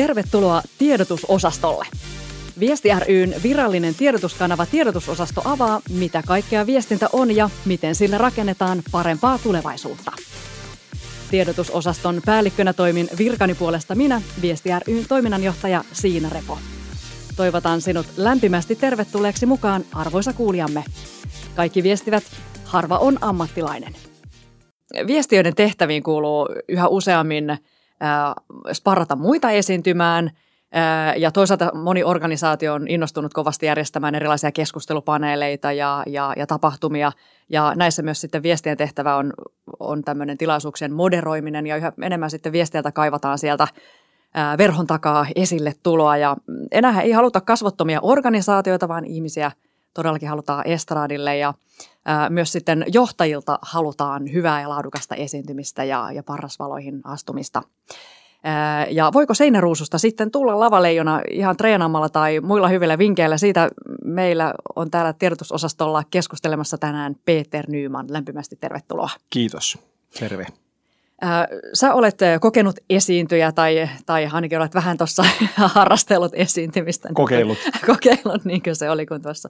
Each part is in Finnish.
Tervetuloa tiedotusosastolle. Viesti ryn virallinen tiedotuskanava Tiedotusosasto avaa, mitä kaikkea viestintä on ja miten sillä rakennetaan parempaa tulevaisuutta. Tiedotusosaston päällikkönä toimin virkani puolesta minä, Viesti ryn toiminnanjohtaja Siina Repo. Toivotan sinut lämpimästi tervetulleeksi mukaan, arvoisa kuulijamme. Kaikki viestivät, harva on ammattilainen. Viestiöiden tehtäviin kuuluu yhä useammin sparrata muita esiintymään – ja toisaalta moni organisaatio on innostunut kovasti järjestämään erilaisia keskustelupaneeleita ja, ja, ja tapahtumia. Ja näissä myös sitten viestien tehtävä on, on tämmöinen tilaisuuksien moderoiminen ja yhä enemmän sitten viestiältä kaivataan sieltä verhon takaa esille tuloa. Ja enää ei haluta kasvottomia organisaatioita, vaan ihmisiä todellakin halutaan estradille ja myös sitten johtajilta halutaan hyvää ja laadukasta esiintymistä ja, ja parrasvaloihin astumista. Ja voiko seinäruususta sitten tulla lavaleijona ihan treenaamalla tai muilla hyvillä vinkkeillä? Siitä meillä on täällä tiedotusosastolla keskustelemassa tänään Peter Nyman. Lämpimästi tervetuloa. Kiitos. Terve. Sä olet kokenut esiintyjä tai, tai ainakin olet vähän tuossa harrastellut esiintymistä. Kokeillut. Kokeillut, niin kuin se oli, kun tuossa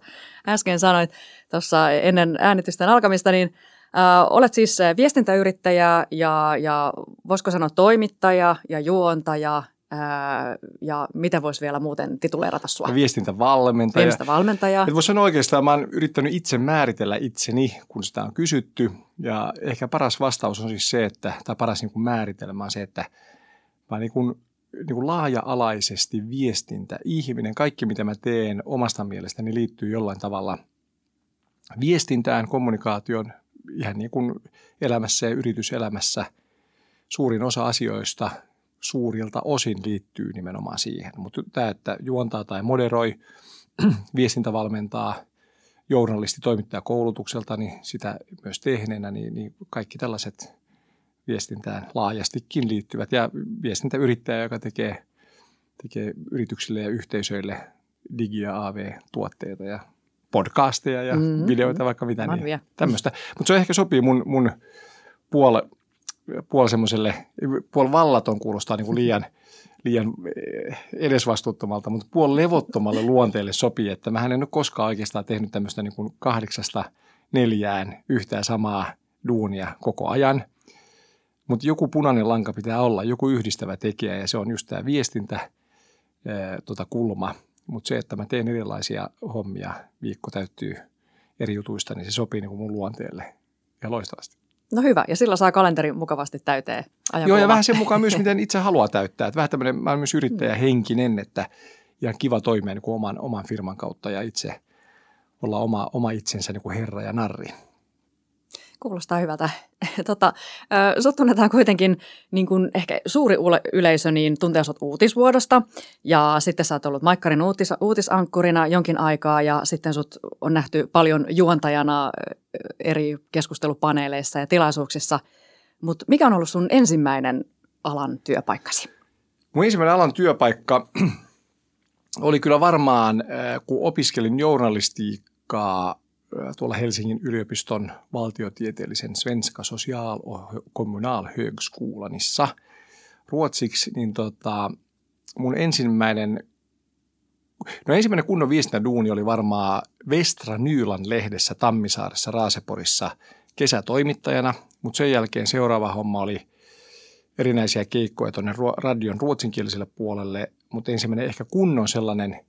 äsken sanoit tuossa ennen äänitysten alkamista, niin – olet siis viestintäyrittäjä ja, ja voisiko sanoa toimittaja ja juontaja ja mitä voisi vielä muuten tituleerata sua? Ja viestintävalmentaja. Viestintävalmentaja. voisi sanoa oikeastaan, mä oon yrittänyt itse määritellä itseni, kun sitä on kysytty. Ja ehkä paras vastaus on siis se, että, tai paras niin kuin määritelmä on se, että mä niin kuin, niin kuin laaja-alaisesti viestintä, ihminen, kaikki mitä mä teen omasta mielestäni liittyy jollain tavalla viestintään, kommunikaation, ihan niin kuin elämässä ja yrityselämässä suurin osa asioista suurilta osin liittyy nimenomaan siihen. Mutta tämä, että juontaa tai moderoi, viestintävalmentaa, journalisti toimittaja koulutukselta, niin sitä myös tehneenä, niin, niin kaikki tällaiset viestintään laajastikin liittyvät. Ja viestintäyrittäjä, joka tekee, tekee yrityksille ja yhteisöille digi- ja AV-tuotteita ja podcasteja ja mm-hmm. videoita, vaikka mitä. Niin, tämmöistä. Mutta se ehkä sopii mun, mun puol, puol semmoiselle, puol vallaton kuulostaa niin kuin liian, liian eh, edesvastuuttomalta, mutta puol levottomalle luonteelle sopii, että mä en ole koskaan oikeastaan tehnyt tämmöistä niin kuin kahdeksasta neljään yhtään samaa duunia koko ajan. Mutta joku punainen lanka pitää olla, joku yhdistävä tekijä ja se on just tämä viestintä, eh, tota kulma – mutta se, että mä teen erilaisia hommia, viikko täyttyy eri jutuista, niin se sopii niin kuin mun luonteelle ja loistavasti. No hyvä, ja sillä saa kalenteri mukavasti täyteen Joo, ja vähän sen mukaan myös, miten itse haluaa täyttää. Että vähän tämmöinen, mä olen myös yrittäjähenkinen, että ihan kiva toimia niin kuin oman, oman firman kautta ja itse olla oma, oma itsensä niin kuin herra ja narri. Kuulostaa hyvältä. tota, sut tunnetaan kuitenkin niin kuin ehkä suuri yleisö niin tuntee sut uutisvuodosta ja sitten sä oot ollut Maikkarin uutis, uutisankkurina jonkin aikaa ja sitten sut on nähty paljon juontajana eri keskustelupaneeleissa ja tilaisuuksissa. Mutta mikä on ollut sun ensimmäinen alan työpaikkasi? Mun ensimmäinen alan työpaikka oli kyllä varmaan, kun opiskelin journalistiikkaa tuolla Helsingin yliopiston valtiotieteellisen Svenska Social och ruotsiksi, niin tota, mun ensimmäinen No ensimmäinen kunnon viestintäduuni oli varmaan Vestra Nylan lehdessä Tammisaaressa Raaseporissa kesätoimittajana, mutta sen jälkeen seuraava homma oli erinäisiä keikkoja tuonne radion ruotsinkieliselle puolelle, mutta ensimmäinen ehkä kunnon sellainen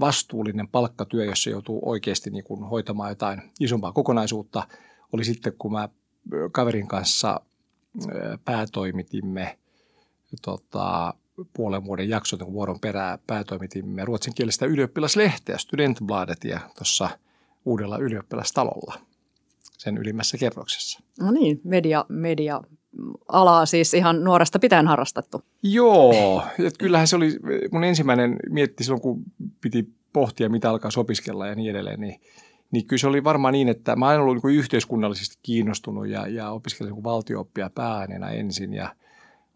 vastuullinen palkkatyö, jossa joutuu oikeasti niin kuin hoitamaan jotain isompaa kokonaisuutta, oli sitten, kun mä kaverin kanssa päätoimitimme tota, puolen vuoden jaksot niin vuoron perää päätoimitimme ruotsinkielistä ylioppilaslehteä Studentbladetia tuossa uudella ylioppilastalolla sen ylimmässä kerroksessa. No niin, media, media alaa siis ihan nuoresta pitäen harrastettu. Joo, että kyllähän se oli mun ensimmäinen mietti silloin, kun piti pohtia, mitä alkaa opiskella ja niin edelleen, niin, niin kyllä se oli varmaan niin, että mä olen ollut niin yhteiskunnallisesti kiinnostunut ja, ja opiskelin niin valtiooppia pääaineena ensin ja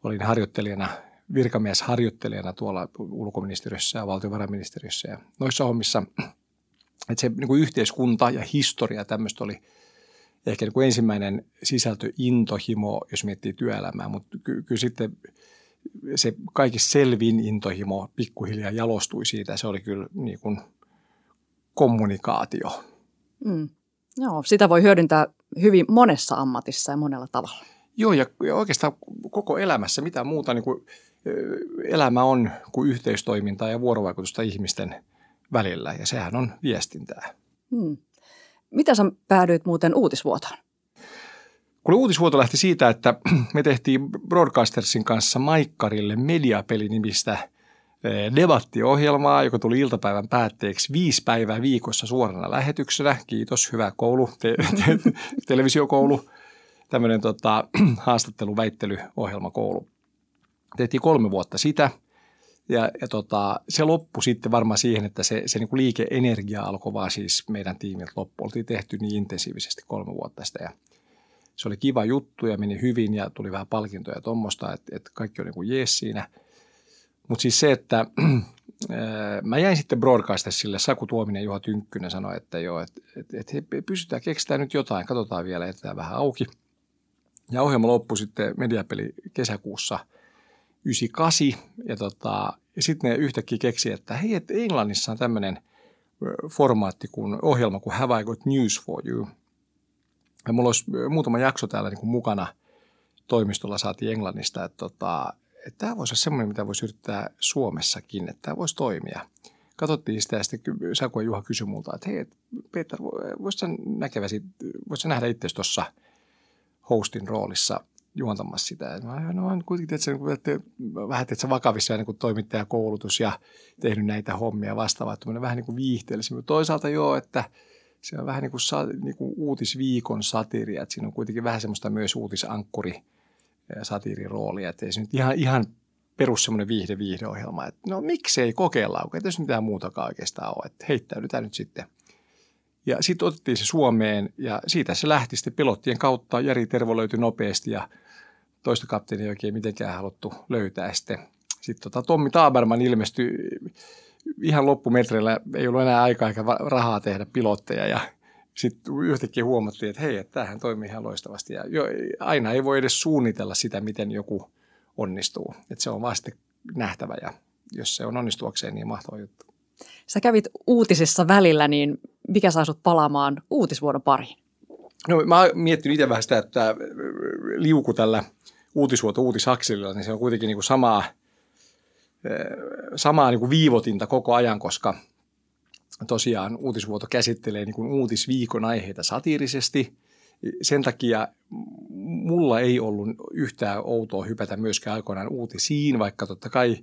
olin harjoittelijana, virkamiesharjoittelijana tuolla ulkoministeriössä ja valtiovarainministeriössä ja noissa hommissa. Että se niin kuin yhteiskunta ja historia tämmöistä oli – ehkä niin kuin ensimmäinen sisältö intohimo, jos miettii työelämää, mutta ky- kyllä sitten se kaikista selvin intohimo pikkuhiljaa jalostui siitä. Se oli kyllä niin kuin kommunikaatio. Mm. Joo, sitä voi hyödyntää hyvin monessa ammatissa ja monella tavalla. Joo, ja oikeastaan koko elämässä mitä muuta niin kuin, elämä on kuin yhteistoimintaa ja vuorovaikutusta ihmisten välillä, ja sehän on viestintää. Hmm. Mitä sä päädyit muuten uutisvuotoon? Kun uutisvuoto lähti siitä, että me tehtiin Broadcastersin kanssa Maikkarille Mediapeli-nimistä debattiohjelmaa, joka tuli iltapäivän päätteeksi viisi päivää viikossa suorana lähetyksenä. Kiitos, hyvä koulu, te- te- televisiokoulu, tämmöinen tota, haastattelu, koulu. Tehtiin kolme vuotta sitä ja, ja tota, se loppui sitten varmaan siihen, että se, se niin kuin liikeenergia alkoi vaan siis meidän tiimiltä loppu. Oltiin tehty niin intensiivisesti kolme vuotta sitä ja se oli kiva juttu ja meni hyvin ja tuli vähän palkintoja ja tuommoista, että, että kaikki oli niin jees siinä. Mutta siis se, että mä jäin sitten sille Saku Tuominen Juha Tynkkynen sanoi, että joo, että, että, että pysytään, keksitään nyt jotain, katsotaan vielä, jätetään vähän auki. Ja ohjelma loppui sitten mediapeli kesäkuussa 98 ja, tota, ja sitten ne yhtäkkiä keksi, että hei, että Englannissa on tämmöinen formaatti kuin ohjelma kuin Have I Got News For You – ja mulla olisi muutama jakso täällä niin kuin mukana toimistolla saatiin Englannista, että, tota, että tämä voisi olla semmoinen, mitä voisi yrittää Suomessakin, että tämä voisi toimia. Katsottiin sitä ja sitten Saku ja Juha kysyi multa, että hei, Peter, voisitko nähdä itse tuossa hostin roolissa juontamassa sitä. Mä no, on kuitenkin että, niin että vähän että vakavissa niin kuin toimittajakoulutus ja tehnyt näitä hommia vastaavaa, vähän niin kuin viihteellisiä. Mutta toisaalta joo, että – se on vähän niin kuin, niin kuin uutisviikon satiiri, että siinä on kuitenkin vähän semmoista myös uutisankkuri satiiriroolia, että ei se nyt ihan, ihan perus semmoinen viihde viihdeohjelma, että no miksei kokeilla, että jos mitään muutakaan oikeastaan ole, että heittäydytään nyt sitten. Ja sitten otettiin se Suomeen ja siitä se lähti sitten pilottien kautta. Jari Tervo löytyi nopeasti ja toista kapteenia ei oikein mitenkään haluttu löytää. Sitten, sitten tota, Tommi Taaberman ilmestyi ihan loppumetreillä ei ollut enää aikaa eikä rahaa tehdä pilotteja ja sitten yhtäkkiä huomattiin, että hei, että tämähän toimii ihan loistavasti. Ja jo, aina ei voi edes suunnitella sitä, miten joku onnistuu. Että se on vasta nähtävä ja jos se on onnistuakseen, niin mahtava juttu. Sä kävit uutisissa välillä, niin mikä saa sut palaamaan uutisvuodon pariin? No mä oon miettinyt itse vähän sitä, että liuku tällä uutisvuoto uutisakselilla, niin se on kuitenkin niin kuin samaa – samaa niin kuin viivotinta koko ajan, koska tosiaan uutisvuoto käsittelee niin kuin uutisviikon aiheita satiirisesti. Sen takia mulla ei ollut yhtään outoa hypätä myöskään aikoinaan uutisiin, vaikka totta kai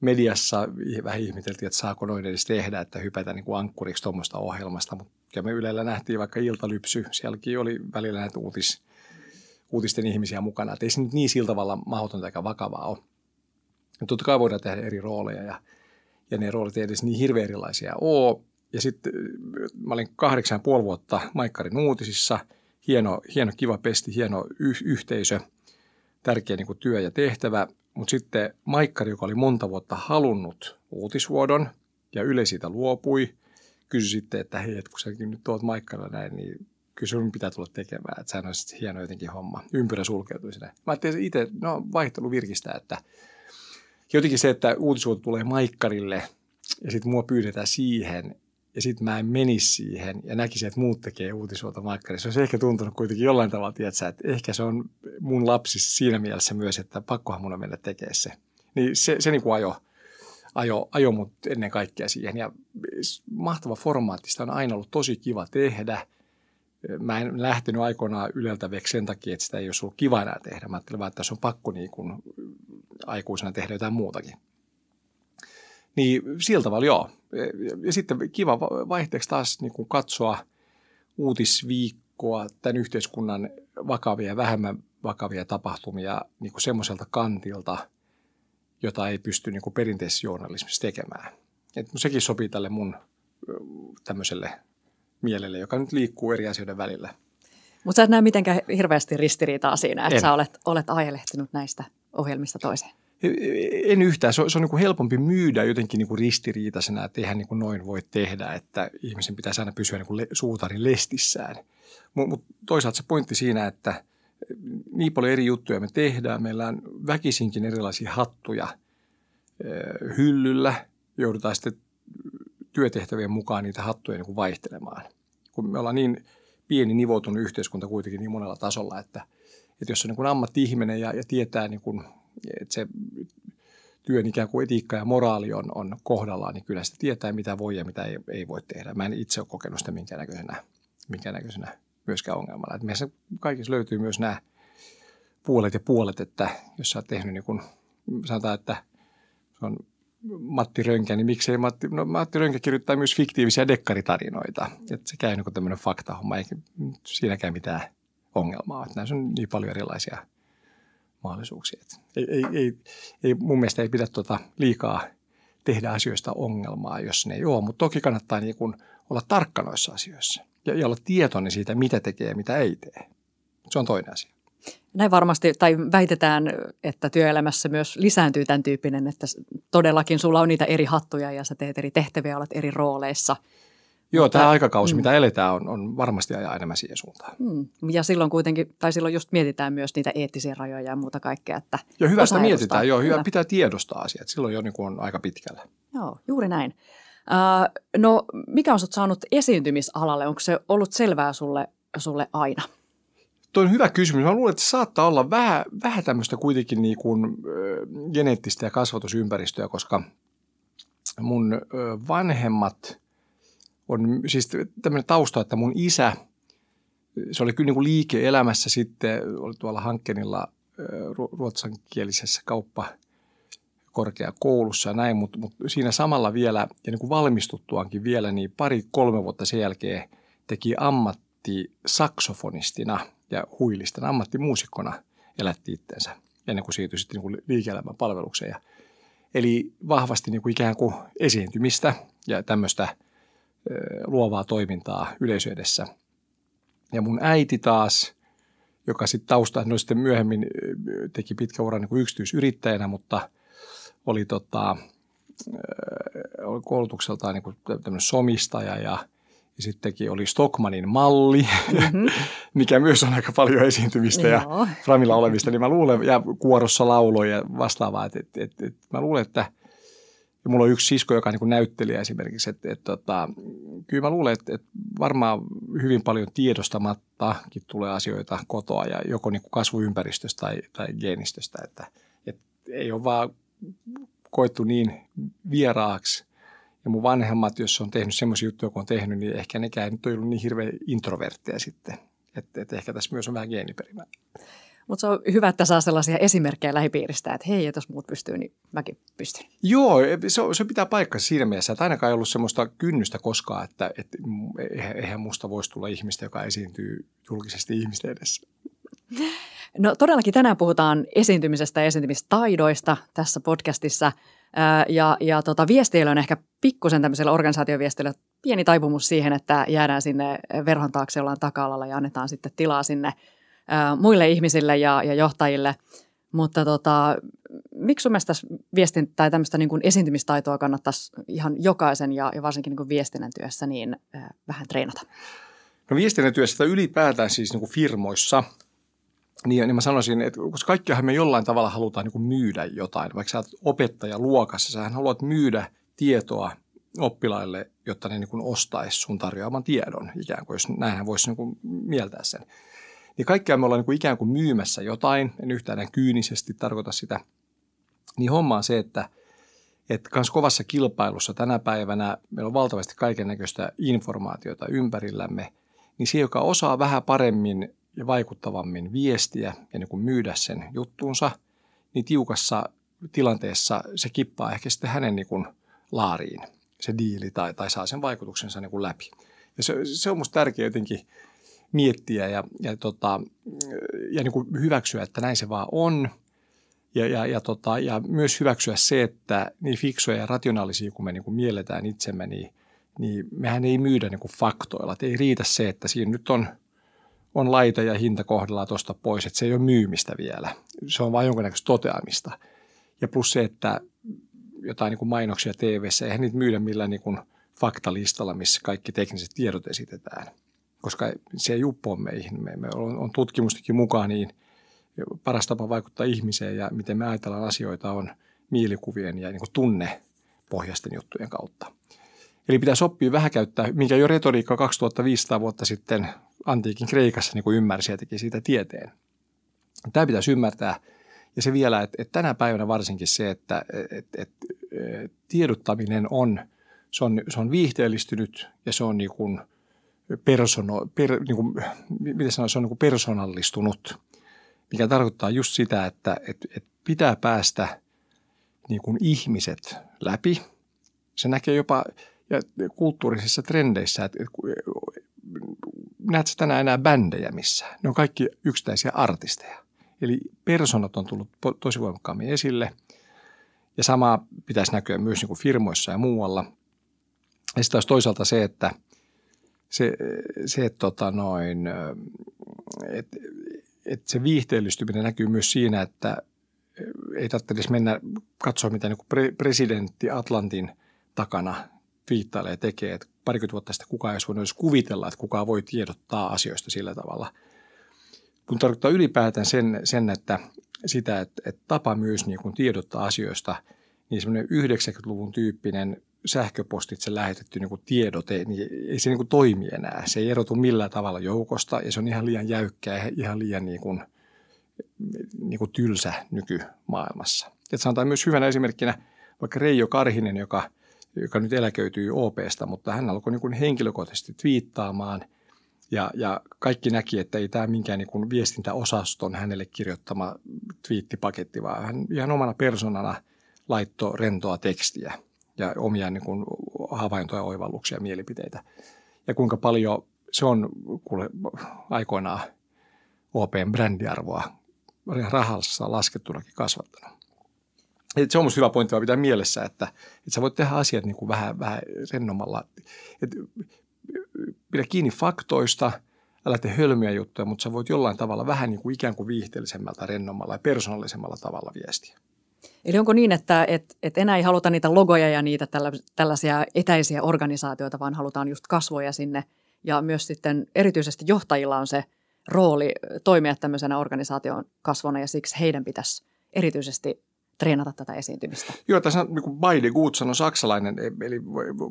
mediassa vähän ihmeteltiin, että saako noin edes tehdä, että hypätä niin kuin ankkuriksi tuommoista ohjelmasta. Mutta me Ylellä nähtiin vaikka Iltalypsy, sielläkin oli välillä näitä uutis, uutisten ihmisiä mukana. Että ei se nyt niin sillä tavalla mahdotonta eikä vakavaa ole. Ja totta kai voidaan tehdä eri rooleja ja, ja ne roolit edes niin hirveän erilaisia ole. Ja sitten mä olin kahdeksan puoli vuotta Maikkarin uutisissa. Hieno, hieno kiva pesti, hieno y- yhteisö, tärkeä niin kuin työ ja tehtävä. Mutta sitten Maikkari, joka oli monta vuotta halunnut uutisvuodon ja Yle siitä luopui, kysyi sitten, että hei, että kun sä nyt tuot Maikkarilla näin, niin kyllä sun pitää tulla tekemään, että sehän olisi hieno jotenkin homma. Ympyrä sulkeutui sinne. Mä ajattelin itse, no vaihtelu virkistää, että – jotenkin se, että uutisuutu tulee maikkarille ja sitten mua pyydetään siihen ja sitten mä en menisi siihen ja näkisin, että muut tekee uutisuutta maikkarissa. Se olisi ehkä tuntunut kuitenkin jollain tavalla, tiedätkö, että ehkä se on mun lapsi siinä mielessä myös, että pakkohan mun on mennä tekemään se. Niin se, se niin kuin ajo, ajo, ajo mut ennen kaikkea siihen. Ja mahtava formaatti, sitä on aina ollut tosi kiva tehdä. Mä en lähtenyt aikoinaan Yleltä veksi sen takia, että sitä ei olisi ollut kiva enää tehdä. Mä ajattelin vaan, että se on pakko niin kuin aikuisena tehdä jotain muutakin. Niin sillä tavalla joo. Ja sitten kiva vaihteeksi taas niin kuin katsoa uutisviikkoa, tämän yhteiskunnan vakavia ja vähemmän vakavia tapahtumia niin kuin semmoiselta kantilta, jota ei pysty niin kuin perinteisessä journalismissa tekemään. Et sekin sopii tälle mun tämmöiselle mielelle, joka nyt liikkuu eri asioiden välillä. Mutta sä et näe mitenkään hirveästi ristiriitaa siinä, että en. sä olet, olet ajelehtinut näistä ohjelmista toiseen? En yhtään. Se on, se on niin kuin helpompi myydä jotenkin niin kuin ristiriitaisena, että eihän niin kuin noin voi tehdä, että ihmisen pitäisi aina pysyä niin kuin le, suutarin lestissään. Mutta mut toisaalta se pointti siinä, että niin paljon eri juttuja me tehdään. Meillä on väkisinkin erilaisia hattuja hyllyllä. Joudutaan sitten työtehtävien mukaan niitä hattuja niin kuin vaihtelemaan. Kun me ollaan niin pieni nivoutunut yhteiskunta kuitenkin niin monella tasolla, että, että jos on niin ammatti-ihminen ja, ja tietää, niin kuin, että se työn ikään kuin etiikka ja moraali on, on kohdallaan, niin kyllä sitä tietää, mitä voi ja mitä ei, ei voi tehdä. Mä en itse ole kokenut sitä minkään näköisenä, myöskään ongelmalla. Että meissä kaikissa löytyy myös nämä puolet ja puolet, että jos sä oot tehnyt niin kuin, sanotaan, että se on Matti Rönkä, niin miksei Matti, no Matti Rönkä kirjoittaa myös fiktiivisiä dekkaritarinoita. Että se käy niin tämmöinen faktahomma, eikä siinäkään mitään ongelmaa. Että näissä on niin paljon erilaisia mahdollisuuksia. Että ei, ei, ei, ei, mun mielestä ei pidä tuota liikaa tehdä asioista ongelmaa, jos ne ei ole, mutta toki kannattaa niin kuin olla tarkka noissa asioissa ja, ja olla tietoinen siitä, mitä tekee ja mitä ei tee. Se on toinen asia. Näin varmasti, tai väitetään, että työelämässä myös lisääntyy tämän tyyppinen, että todellakin sulla on niitä eri hattuja ja sä teet eri tehtäviä, olet eri rooleissa. Joo, Mutta, tämä aikakausi, mm. mitä eletään, on, on varmasti ajaa enemmän siihen suuntaan. Mm. Ja silloin kuitenkin, tai silloin just mietitään myös niitä eettisiä rajoja ja muuta kaikkea. Että joo, hyvä, että mietitään. Joo, hyvä, pitää tiedostaa asiat. Silloin jo niin kuin on aika pitkällä. Joo, juuri näin. Uh, no, mikä on saanut esiintymisalalle? Onko se ollut selvää sulle, sulle aina? Tuo on hyvä kysymys. Mä luulen, että se saattaa olla vähän, vähän tämmöistä kuitenkin niin kuin, ö, geneettistä ja kasvatusympäristöä, koska mun ö, vanhemmat on siis tämmöinen tausta, että mun isä, se oli kyllä niin kuin liike-elämässä sitten, oli tuolla Hankkenilla ruotsankielisessä kauppa korkeakoulussa ja näin, mutta, mutta siinä samalla vielä, ja niin kuin valmistuttuankin vielä, niin pari-kolme vuotta sen jälkeen teki ammatti saksofonistina – ja huilisten ammattimuusikkona elätti itsensä ennen kuin siirtyi sitten niin liike-elämän palvelukseen. Ja, eli vahvasti niin kuin ikään kuin esiintymistä ja tämmöistä luovaa toimintaa yleisöedessä. Ja mun äiti taas, joka sitten tausta, no sitten myöhemmin teki pitkä ura niin kuin yksityisyrittäjänä, mutta oli tota, koulutukseltaan niin kuin tämmöinen somistaja ja ja sittenkin oli Stockmanin malli, mm-hmm. mikä myös on aika paljon esiintymistä ja Framilla olemista. Niin mä luulen, ja kuorossa lauloja ja vastaavaa. Että, että, että, että mä luulen, että ja mulla on yksi sisko, joka on niin näyttelijä esimerkiksi. Että, että, että, kyllä mä luulen, että, että varmaan hyvin paljon tiedostamattakin tulee asioita kotoa ja joko niin kasvuympäristöstä tai, tai geenistöstä. Että, että ei ole vaan koettu niin vieraaksi – ja mun vanhemmat, jos on tehnyt semmoisia juttuja, kun on tehnyt, niin ehkä nekään nyt on ollut niin hirveän introvertteja sitten. Että, että ehkä tässä myös on vähän geeniperimää. Mutta se on hyvä, että saa sellaisia esimerkkejä lähipiiristä, että hei, jos muut pystyy, niin mäkin pystyn. Joo, se, se pitää paikkansa siinä mielessä, että ainakaan ei ollut semmoista kynnystä koskaan, että, että eihän musta voisi tulla ihmistä, joka esiintyy julkisesti ihmisten edessä. No todellakin tänään puhutaan esiintymisestä ja esiintymistaidoista tässä podcastissa – ja, ja tota, viesteillä on ehkä pikkusen tämmöisellä organisaatioviesteillä pieni taipumus siihen, että jäädään sinne verhon taakse ollaan taka ja annetaan sitten tilaa sinne muille ihmisille ja, ja johtajille. Mutta tota, miksi sun mielestä viestin tai tämmöistä niin kuin esiintymistaitoa kannattaisi ihan jokaisen ja, ja varsinkin niin kuin viestinnän työssä niin ää, vähän treenata? No viestinnän työssä ylipäätään siis niin kuin firmoissa – niin, niin mä sanoisin, että koska kaikkiahan me jollain tavalla halutaan niin myydä jotain. Vaikka sä oot opettaja luokassa, sä haluat myydä tietoa oppilaille, jotta ne niin ostaisi sun tarjoaman tiedon ikään kuin, jos näinhän voisi niin mieltää sen. Niin kaikkea me ollaan niin kuin ikään kuin myymässä jotain, en yhtään kyynisesti tarkoita sitä. Niin homma on se, että että kans kovassa kilpailussa tänä päivänä meillä on valtavasti kaiken näköistä informaatiota ympärillämme, niin se, joka osaa vähän paremmin ja vaikuttavammin viestiä ja niin kuin myydä sen juttuunsa, niin tiukassa tilanteessa se kippaa ehkä sitten hänen niin kuin laariin se diili tai, tai saa sen vaikutuksensa niin kuin läpi. Ja se, se on minusta tärkeää jotenkin miettiä ja, ja, tota, ja niin kuin hyväksyä, että näin se vaan on. Ja, ja, ja, tota, ja myös hyväksyä se, että niin fiksuja ja rationaalisia kuin me niin kuin mielletään itsemme, niin, niin mehän ei myydä niin kuin faktoilla. Et ei riitä se, että siinä nyt on – on laita ja hinta kohdallaan tuosta pois, että se ei ole myymistä vielä. Se on vain jonkinnäköistä toteamista. Ja plus se, että jotain niin kuin mainoksia tv eihän niitä myydä millään niin kuin faktalistalla, missä kaikki tekniset tiedot esitetään. koska se ei uppoa meihin. Me, me on, on tutkimustikin mukaan niin paras tapa vaikuttaa ihmiseen ja miten me ajatellaan asioita on mielikuvien ja niin kuin tunnepohjaisten juttujen kautta. Eli pitäisi oppia vähän käyttää, minkä jo retoriikka 2500 vuotta sitten antiikin Kreikassa niin kuin ymmärsi ja teki siitä tieteen. Tämä pitäisi ymmärtää. Ja se vielä, että, että tänä päivänä varsinkin se, että, että, että tiedottaminen on, se on, se on viihteellistynyt ja se on niin kuin persono, per, niin kuin, miten sanoa, se on niin kuin persoonallistunut, mikä tarkoittaa just sitä, että, että, että pitää päästä niin kuin ihmiset läpi. Se näkee jopa ja kulttuurisissa trendeissä, että, näetkö tänään enää bändejä missään? Ne on kaikki yksittäisiä artisteja. Eli personat on tullut tosi voimakkaammin esille. Ja sama pitäisi näkyä myös niin kuin firmoissa ja muualla. Ja sitten taas toisaalta se, että se, se että tota noin, et, et se viihteellistyminen näkyy myös siinä, että ei tarvitse mennä katsoa, mitä niin presidentti Atlantin takana viittailee ja tekee. Että parikymmentä vuotta sitten kukaan ei voinut edes kuvitella, että kukaan voi tiedottaa asioista sillä tavalla. Kun tarkoittaa ylipäätään sen, sen että sitä, että, että tapa myös niin kuin tiedottaa asioista, niin semmoinen 90-luvun tyyppinen sähköpostitse lähetetty niin kuin tiedote, niin ei se niin kuin toimi enää. Se ei erotu millään tavalla joukosta ja se on ihan liian jäykkää ihan liian niin kuin, niin kuin tylsä nykymaailmassa. Et sanotaan myös hyvänä esimerkkinä vaikka Reijo Karhinen, joka – joka nyt eläköityy OPsta, mutta hän alkoi niin kuin henkilökohtaisesti twiittaamaan ja, ja kaikki näki, että ei tämä minkään niin kuin viestintäosaston hänelle kirjoittama twiittipaketti, vaan hän ihan omana persoonana laittoi rentoa tekstiä ja omia niin kuin havaintoja, oivalluksia, mielipiteitä. Ja kuinka paljon se on kuule, aikoinaan OPn brändiarvoa rahassa laskettunakin kasvattanut. Et se on minusta hyvä pointti vaan pitää mielessä, että, että sä voit tehdä asiat niin kuin vähän, vähän rennommalla. Et, pidä kiinni faktoista, älä tee hölmiä juttuja, mutta sä voit jollain tavalla vähän niin kuin ikään kuin viihteellisemmältä, rennommalla ja persoonallisemmalla tavalla viestiä. Eli onko niin, että et, et enää ei haluta niitä logoja ja niitä tällä, tällaisia etäisiä organisaatioita, vaan halutaan just kasvoja sinne. Ja myös sitten erityisesti johtajilla on se rooli toimia tämmöisenä organisaation kasvona ja siksi heidän pitäisi erityisesti treenata tätä esiintymistä. Joo, tässä on niin by the good on saksalainen, eli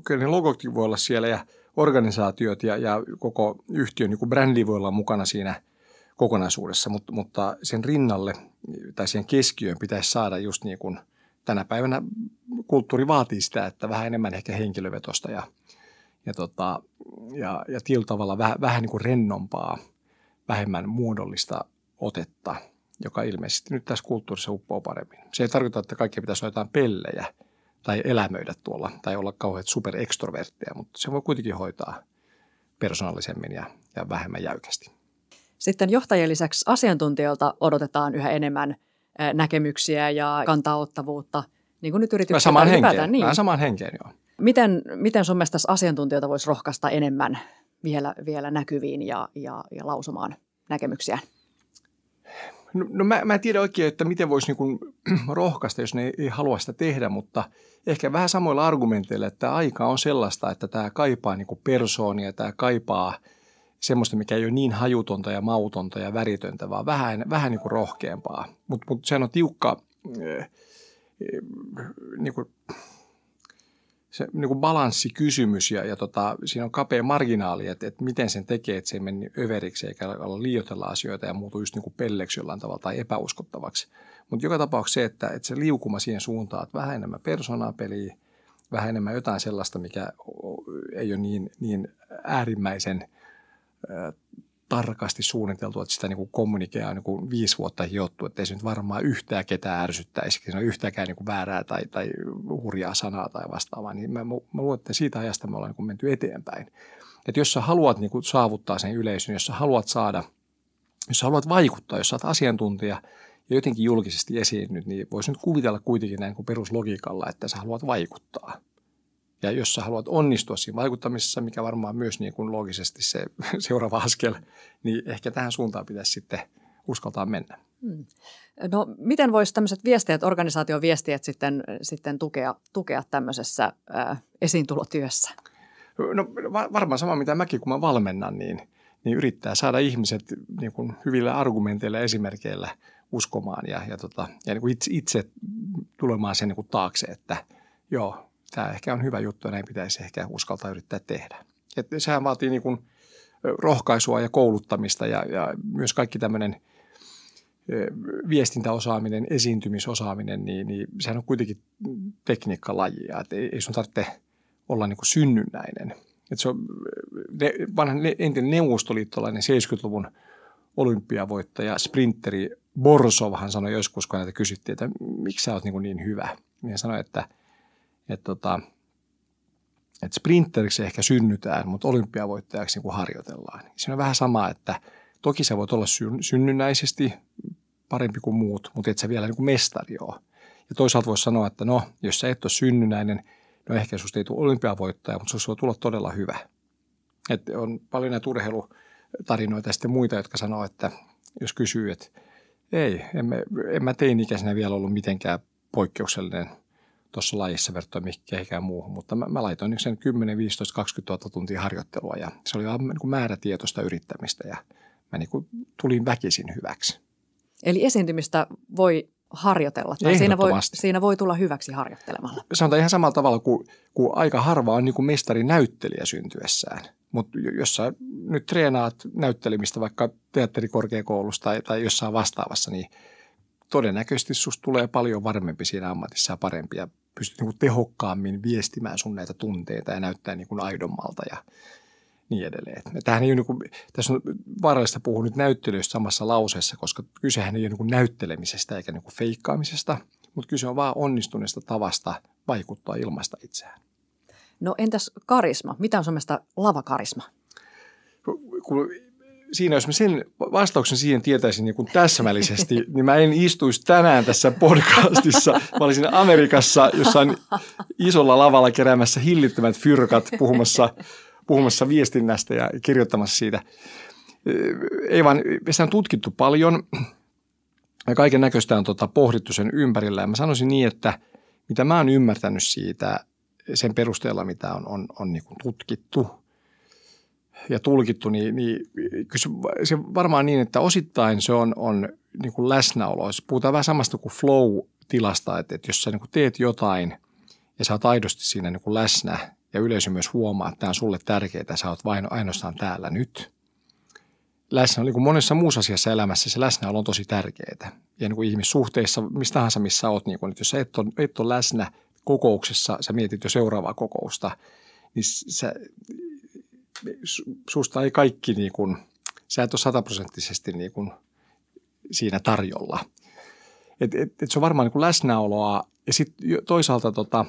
kyllä ne logotkin voi olla siellä ja organisaatiot ja, ja koko yhtiön niin brändi voi olla mukana siinä kokonaisuudessa, mutta, mutta sen rinnalle tai siihen keskiöön pitäisi saada just niin kuin tänä päivänä kulttuuri vaatii sitä, että vähän enemmän ehkä henkilövetosta ja, ja, tota, ja, ja tietyllä tavalla vähän, vähän niin kuin rennompaa, vähemmän muodollista otetta – joka ilmeisesti nyt tässä kulttuurissa uppoo paremmin. Se ei tarkoita, että kaikki pitäisi olla jotain pellejä tai elämöidä tuolla tai olla kauheat superekstrovertteja, mutta se voi kuitenkin hoitaa persoonallisemmin ja, ja vähemmän jäykästi. Sitten johtajien lisäksi asiantuntijoilta odotetaan yhä enemmän näkemyksiä ja kantaottavuutta, niin kuin nyt yrityksiä samaan henkeen, niin. samaan henkeen, joo. Miten, miten sun mielestä asiantuntijoita voisi rohkaista enemmän vielä, vielä näkyviin ja, ja, ja lausumaan näkemyksiä? No, no mä, mä en tiedä oikein, että miten voisi niin rohkaista, jos ne ei halua sitä tehdä, mutta ehkä vähän samoilla argumenteilla, että aika on sellaista, että tämä kaipaa niin persoonia, tämä kaipaa semmoista, mikä ei ole niin hajutonta ja mautonta ja väritöntä, vaan vähän, vähän niin kuin rohkeampaa. Mutta mut sehän on tiukka äh, niin kuin, se niin kuin balanssikysymys ja, ja tota, siinä on kapea marginaali, että, että miten sen tekee, että se ei mene överiksi eikä olla liioitella asioita ja muutu just niin kuin pelleksi jollain tavalla tai epäuskottavaksi. Mutta joka tapauksessa se, että, että se liukuma siihen suuntaan, että vähän enemmän persoonaa peliä, vähän enemmän jotain sellaista, mikä ei ole niin, niin äärimmäisen tarkasti suunniteltu, että sitä niin kuin kommunikea on niin kuin viisi vuotta hiottu, että ei se nyt varmaan yhtään ketään ärsyttäisi, se on yhtäkään niin kuin väärää tai, tai hurjaa sanaa tai vastaavaa, niin mä, mä luulen, että siitä ajasta me ollaan niin menty eteenpäin. Että jos sä haluat niin kuin saavuttaa sen yleisön, jos sä haluat saada, jos sä haluat vaikuttaa, jos sä oot asiantuntija ja jotenkin julkisesti esiinnyt, niin voisi nyt kuvitella kuitenkin näin kuin peruslogiikalla, että sä haluat vaikuttaa – ja jos sä haluat onnistua siinä vaikuttamisessa, mikä varmaan myös niin kuin loogisesti se seuraava askel, niin ehkä tähän suuntaan pitäisi sitten uskaltaa mennä. Hmm. No miten voisi tämmöiset viestijät, organisaation viestijät sitten, sitten tukea, tukea tämmöisessä ää, esiintulotyössä? No varmaan sama mitä mäkin, kun mä valmennan, niin, niin yrittää saada ihmiset niin kuin hyvillä argumenteilla ja esimerkkeillä uskomaan ja, ja, tota, ja niin kuin itse, itse tulemaan sen niin kuin taakse, että joo, tämä ehkä on hyvä juttu ja näin pitäisi ehkä uskaltaa yrittää tehdä. Et sehän vaatii niin kuin rohkaisua ja kouluttamista ja, ja myös kaikki tämmöinen viestintäosaaminen, esiintymisosaaminen, niin, niin sehän on kuitenkin tekniikkalaji. Että ei, ei sun tarvitse olla niin kuin synnynnäinen. Että se on ne, vanha entinen neuvostoliittolainen 70-luvun olympiavoittaja, sprinteri Borsovhan sanoi joskus, kun näitä kysyttiin, että miksi sä oot niin, niin hyvä. Niin hän sanoi, että, että, tota, että sprinteriksi ehkä synnytään, mutta olympiavoittajaksi niin harjoitellaan. Se on vähän sama, että toki sä voit olla synnynnäisesti parempi kuin muut, mutta et sä vielä niin kuin mestari ole. Ja toisaalta voisi sanoa, että no, jos sä et ole synnynnäinen, no ehkä susta ei tule olympiavoittaja, mutta se voi tulla todella hyvä. Et on paljon näitä urheilutarinoita ja sitten muita, jotka sanoo, että jos kysyy, että ei, en, mä, en mä teini-ikäisenä vielä ollut mitenkään poikkeuksellinen tuossa lajissa verrattuna mihinkään muuhun, mutta mä, mä laitoin sen 10, 15, 20 000 tuntia harjoittelua ja se oli aivan niin määrätietoista yrittämistä ja mä niin kuin tulin väkisin hyväksi. Eli esiintymistä voi harjoitella tai siinä voi, siinä voi tulla hyväksi harjoittelemalla. Sanotaan ihan samalla tavalla kuin, kuin aika harva on niin kuin mestari näyttelijä syntyessään. Mutta jos sä nyt treenaat näyttelemistä vaikka teatterikorkeakoulussa tai, tai jossain vastaavassa, niin todennäköisesti susta tulee paljon varmempi siinä ammatissa ja parempi ja pystyt niin kuin tehokkaammin viestimään sun näitä tunteita ja näyttää niin kuin aidommalta ja niin edelleen. Tämähän ei ole niin kuin, tässä on vaarallista puhua nyt näyttelyistä samassa lauseessa, koska kysehän ei ole niin kuin näyttelemisestä eikä niin kuin feikkaamisesta, mutta kyse on vaan onnistuneesta tavasta vaikuttaa ilmasta itseään. No entäs karisma? Mitä on Suomesta lavakarisma? Kun siinä, jos mä sen vastauksen siihen tietäisin niin kuin täsmällisesti, niin mä en istuisi tänään tässä podcastissa. Mä olisin Amerikassa jossain isolla lavalla keräämässä hillittömät fyrkat puhumassa, puhumassa viestinnästä ja kirjoittamassa siitä. Ei vaan, sitä on tutkittu paljon ja kaiken näköistä on tota, pohdittu sen ympärillä. Ja mä sanoisin niin, että mitä mä oon ymmärtänyt siitä sen perusteella, mitä on, on, on niin tutkittu – ja tulkittu, niin, niin kyllä se varmaan niin, että osittain se on, on niin kuin läsnäolo. Puhutaan vähän samasta kuin flow-tilasta, että, että jos sä niin kuin teet jotain ja sä oot aidosti siinä niin kuin läsnä ja yleisö myös huomaa, että tämä on sulle tärkeää, sä oot vain ainoastaan täällä nyt. Läsnä, niin kuin monessa muussa asiassa elämässä se läsnäolo on tosi tärkeää. Ja niin kuin ihmissuhteissa, mistä tahansa missä oot, niin kuin, että jos sä et ole, et ole läsnä kokouksessa, sä mietit jo seuraavaa kokousta, niin sä, susta ei kaikki niin kuin, sä et ole sataprosenttisesti niin kuin siinä tarjolla. Et, et, et se on varmaan niin kuin läsnäoloa ja sitten toisaalta tota,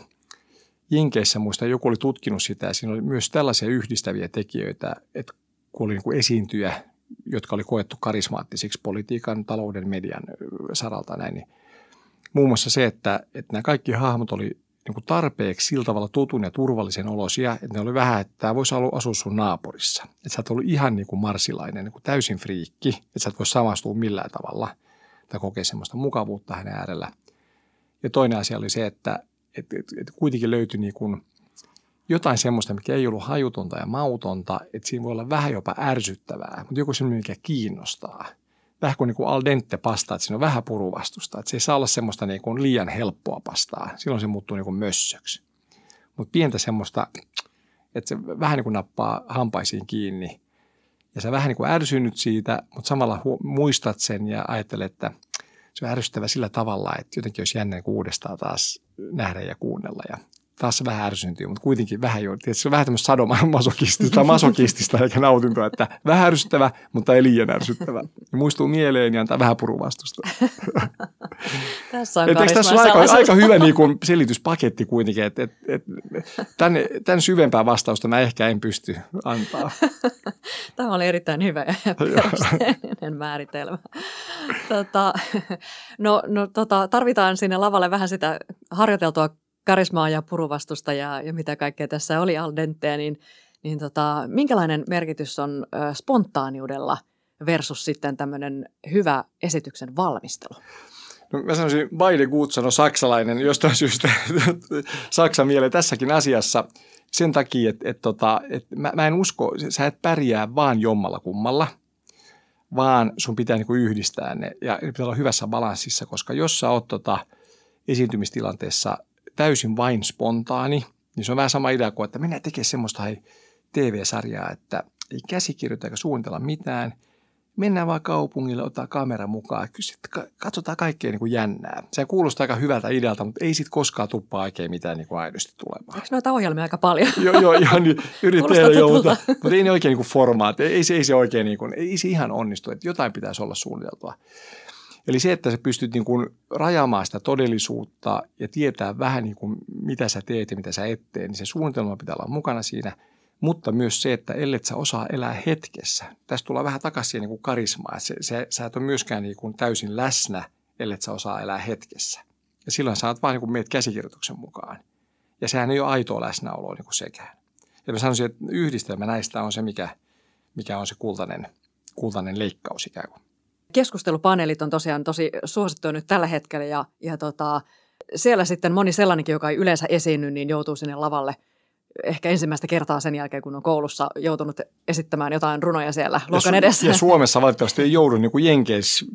Jenkeissä muista joku oli tutkinut sitä ja siinä oli myös tällaisia yhdistäviä tekijöitä, että kun oli niin kuin esiintyjä, jotka oli koettu karismaattisiksi politiikan, talouden, median saralta näin, niin muun muassa se, että, että nämä kaikki hahmot oli niin kuin tarpeeksi sillä tavalla tutun ja turvallisen olosia, että ne oli vähän, että tämä voisi asua sun naapurissa. Että sä et ollut ihan niin kuin marsilainen, niin kuin täysin friikki, että sä et voi samastua millään tavalla tai kokea semmoista mukavuutta hänen äärellä. Ja toinen asia oli se, että, että, että, että kuitenkin löytyi niin kuin jotain semmoista, mikä ei ollut hajutonta ja mautonta, että siinä voi olla vähän jopa ärsyttävää, mutta joku semmoinen, mikä kiinnostaa – vähän kuin, niin kuin al dente pasta, että siinä on vähän puruvastusta. Että se ei saa olla semmoista niin kuin liian helppoa pastaa. Silloin se muuttuu niin kuin mössöksi. Mutta pientä semmoista, että se vähän niin kuin nappaa hampaisiin kiinni. Ja sä vähän niin kuin ärsynyt siitä, mutta samalla muistat sen ja ajattelet, että se on ärsyttävä sillä tavalla, että jotenkin olisi jännä uudestaan taas nähdä ja kuunnella. Ja taas vähän ärsyntyy, mutta kuitenkin vähän jo, tietysti se on vähän tämmöistä sadomasokistista, masokistista eikä nautintoa, että vähän ärsyttävä, mutta ei liian ärsyttävä. Ja muistuu mieleen ja antaa vähän puruvastusta. Tässä on et, tässä on aika, aika hyvä niin kuin selityspaketti kuitenkin, että et, et, tämän, tämän syvempää vastausta mä ehkä en pysty antaa. Tämä oli erittäin hyvä ja perusteellinen määritelmä. Tota, no, no tota, tarvitaan sinne lavalle vähän sitä harjoiteltua karismaa ja puruvastusta ja, ja mitä kaikkea tässä oli al dente, niin, niin tota, minkälainen merkitys on spontaaniudella versus sitten tämmöinen hyvä esityksen valmistelu? No, mä sanoisin, Baide Gutzon on saksalainen jostain syystä Saksan mieleen tässäkin asiassa sen takia, että, että, että, että mä, mä en usko, sä et pärjää vaan jommalla kummalla, vaan sun pitää niin kuin yhdistää ne ja pitää olla hyvässä balanssissa, koska jos sä oot tota, esiintymistilanteessa täysin vain spontaani, niin se on vähän sama idea kuin, että mennään tekemään semmoista TV-sarjaa, että ei käsikirjoita eikä suunnitella mitään – mennään vaan kaupungille, ottaa kamera mukaan, sitten katsotaan kaikkea niin kuin jännää. Se kuulostaa aika hyvältä idealta, mutta ei sitten koskaan tuppaa oikein mitään niin kuin aidosti tulemaan. Eikö noita ohjelmia aika paljon? joo, joo, ihan niin, yrittäjä jo, mutta, mutta ei ne oikein niin kuin formaat, ei, se, ei se oikein niin kuin, ei se ihan onnistu, että jotain pitäisi olla suunniteltua. Eli se, että sä pystyt niin kuin rajaamaan sitä todellisuutta ja tietää vähän niin kuin mitä sä teet ja mitä sä et tee, niin se suunnitelma pitää olla mukana siinä – mutta myös se, että ellet sä osaa elää hetkessä. Tästä tulee vähän takaisin siihen niin karismaa. Se, se, sä et ole myöskään niin kuin täysin läsnä, ellet sä osaa elää hetkessä. Ja silloin sä oot vaan niin kuin käsikirjoituksen mukaan. Ja sehän ei ole aitoa läsnäoloa niin kuin sekään. Ja mä sanoisin, että yhdistelmä näistä on se, mikä, mikä on se kultainen, kultainen leikkaus ikään kuin. Keskustelupaneelit on tosiaan tosi suosittuja nyt tällä hetkellä ja, ja tota, siellä sitten moni sellainenkin, joka ei yleensä esiinny, niin joutuu sinne lavalle – ehkä ensimmäistä kertaa sen jälkeen, kun on koulussa joutunut esittämään jotain runoja siellä luokan ja, edessä. Ja Suomessa valitettavasti ei joudu, niin kuin Jenkeissä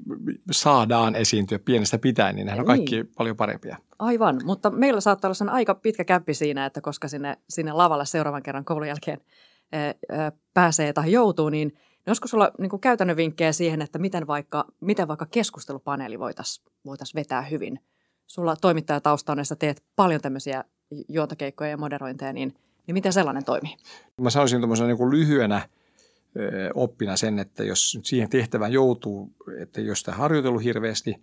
saadaan esiintyä pienestä pitäen, niin ne on kaikki niin. paljon parempia. Aivan, mutta meillä saattaa olla sen aika pitkä käppi siinä, että koska sinne, sinne lavalle seuraavan kerran koulun jälkeen ää, pääsee tai joutuu, niin olisiko sulla niin kuin käytännön vinkkejä siihen, että miten vaikka, miten vaikka keskustelupaneeli voitaisiin voitais vetää hyvin? Sulla toimittajataustaunessa teet paljon tämmöisiä juontakeikkoja ja moderointeja, niin – niin miten sellainen toimii? Mä sanoisin tuommoisena niin lyhyenä oppina sen, että jos siihen tehtävään joutuu, että jos sitä harjoitellut hirveästi,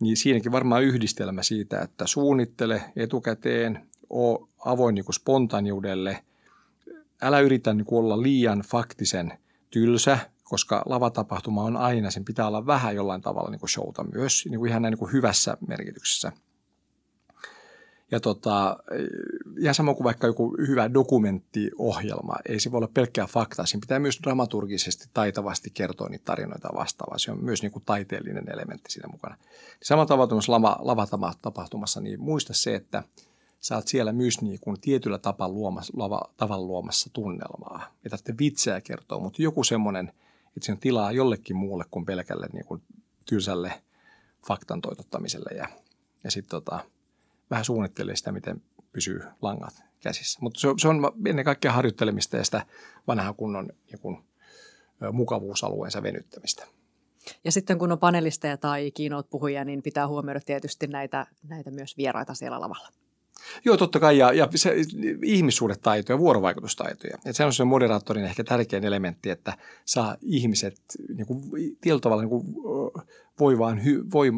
niin siinäkin varmaan yhdistelmä siitä, että suunnittele etukäteen, o avoin niin spontaaniudelle, älä yritä niin olla liian faktisen tylsä, koska lavatapahtuma on aina, sen pitää olla vähän jollain tavalla niin kuin showta myös, niin kuin ihan näin niin kuin hyvässä merkityksessä – ja tota, ihan sama kuin vaikka joku hyvä dokumenttiohjelma, ei se voi olla pelkkää faktaa, siinä pitää myös dramaturgisesti taitavasti kertoa niitä tarinoita vastaavaa. Se on myös niin kuin taiteellinen elementti siinä mukana. Samalla tavalla tuossa lava, lavatapahtumassa, niin muista se, että sä oot siellä myös niin kuin tietyllä tapalla luomassa, tavalla luomassa tunnelmaa. Ei tarvitse vitseä kertoa, mutta joku semmoinen, että siinä on tilaa jollekin muulle kuin pelkälle niin kuin tylsälle faktan toitottamiselle ja, ja sitten tota, vähän suunnittelee sitä, miten pysyy langat käsissä. Mutta se, se on ennen kaikkea harjoittelemista ja sitä vanhan kunnon niin kun, mukavuusalueensa venyttämistä. Ja sitten kun on panelisteja tai keynote-puhujia, niin pitää huomioida tietysti näitä, näitä myös vieraita siellä lavalla. Joo, totta kai. Ja, ja se, ihmissuhdetaitoja, vuorovaikutustaitoja. Et se on se moderaattorin ehkä tärkein elementti, että saa ihmiset niin kuin, tietyllä tavalla niin kuin, voimaan, hy, voi,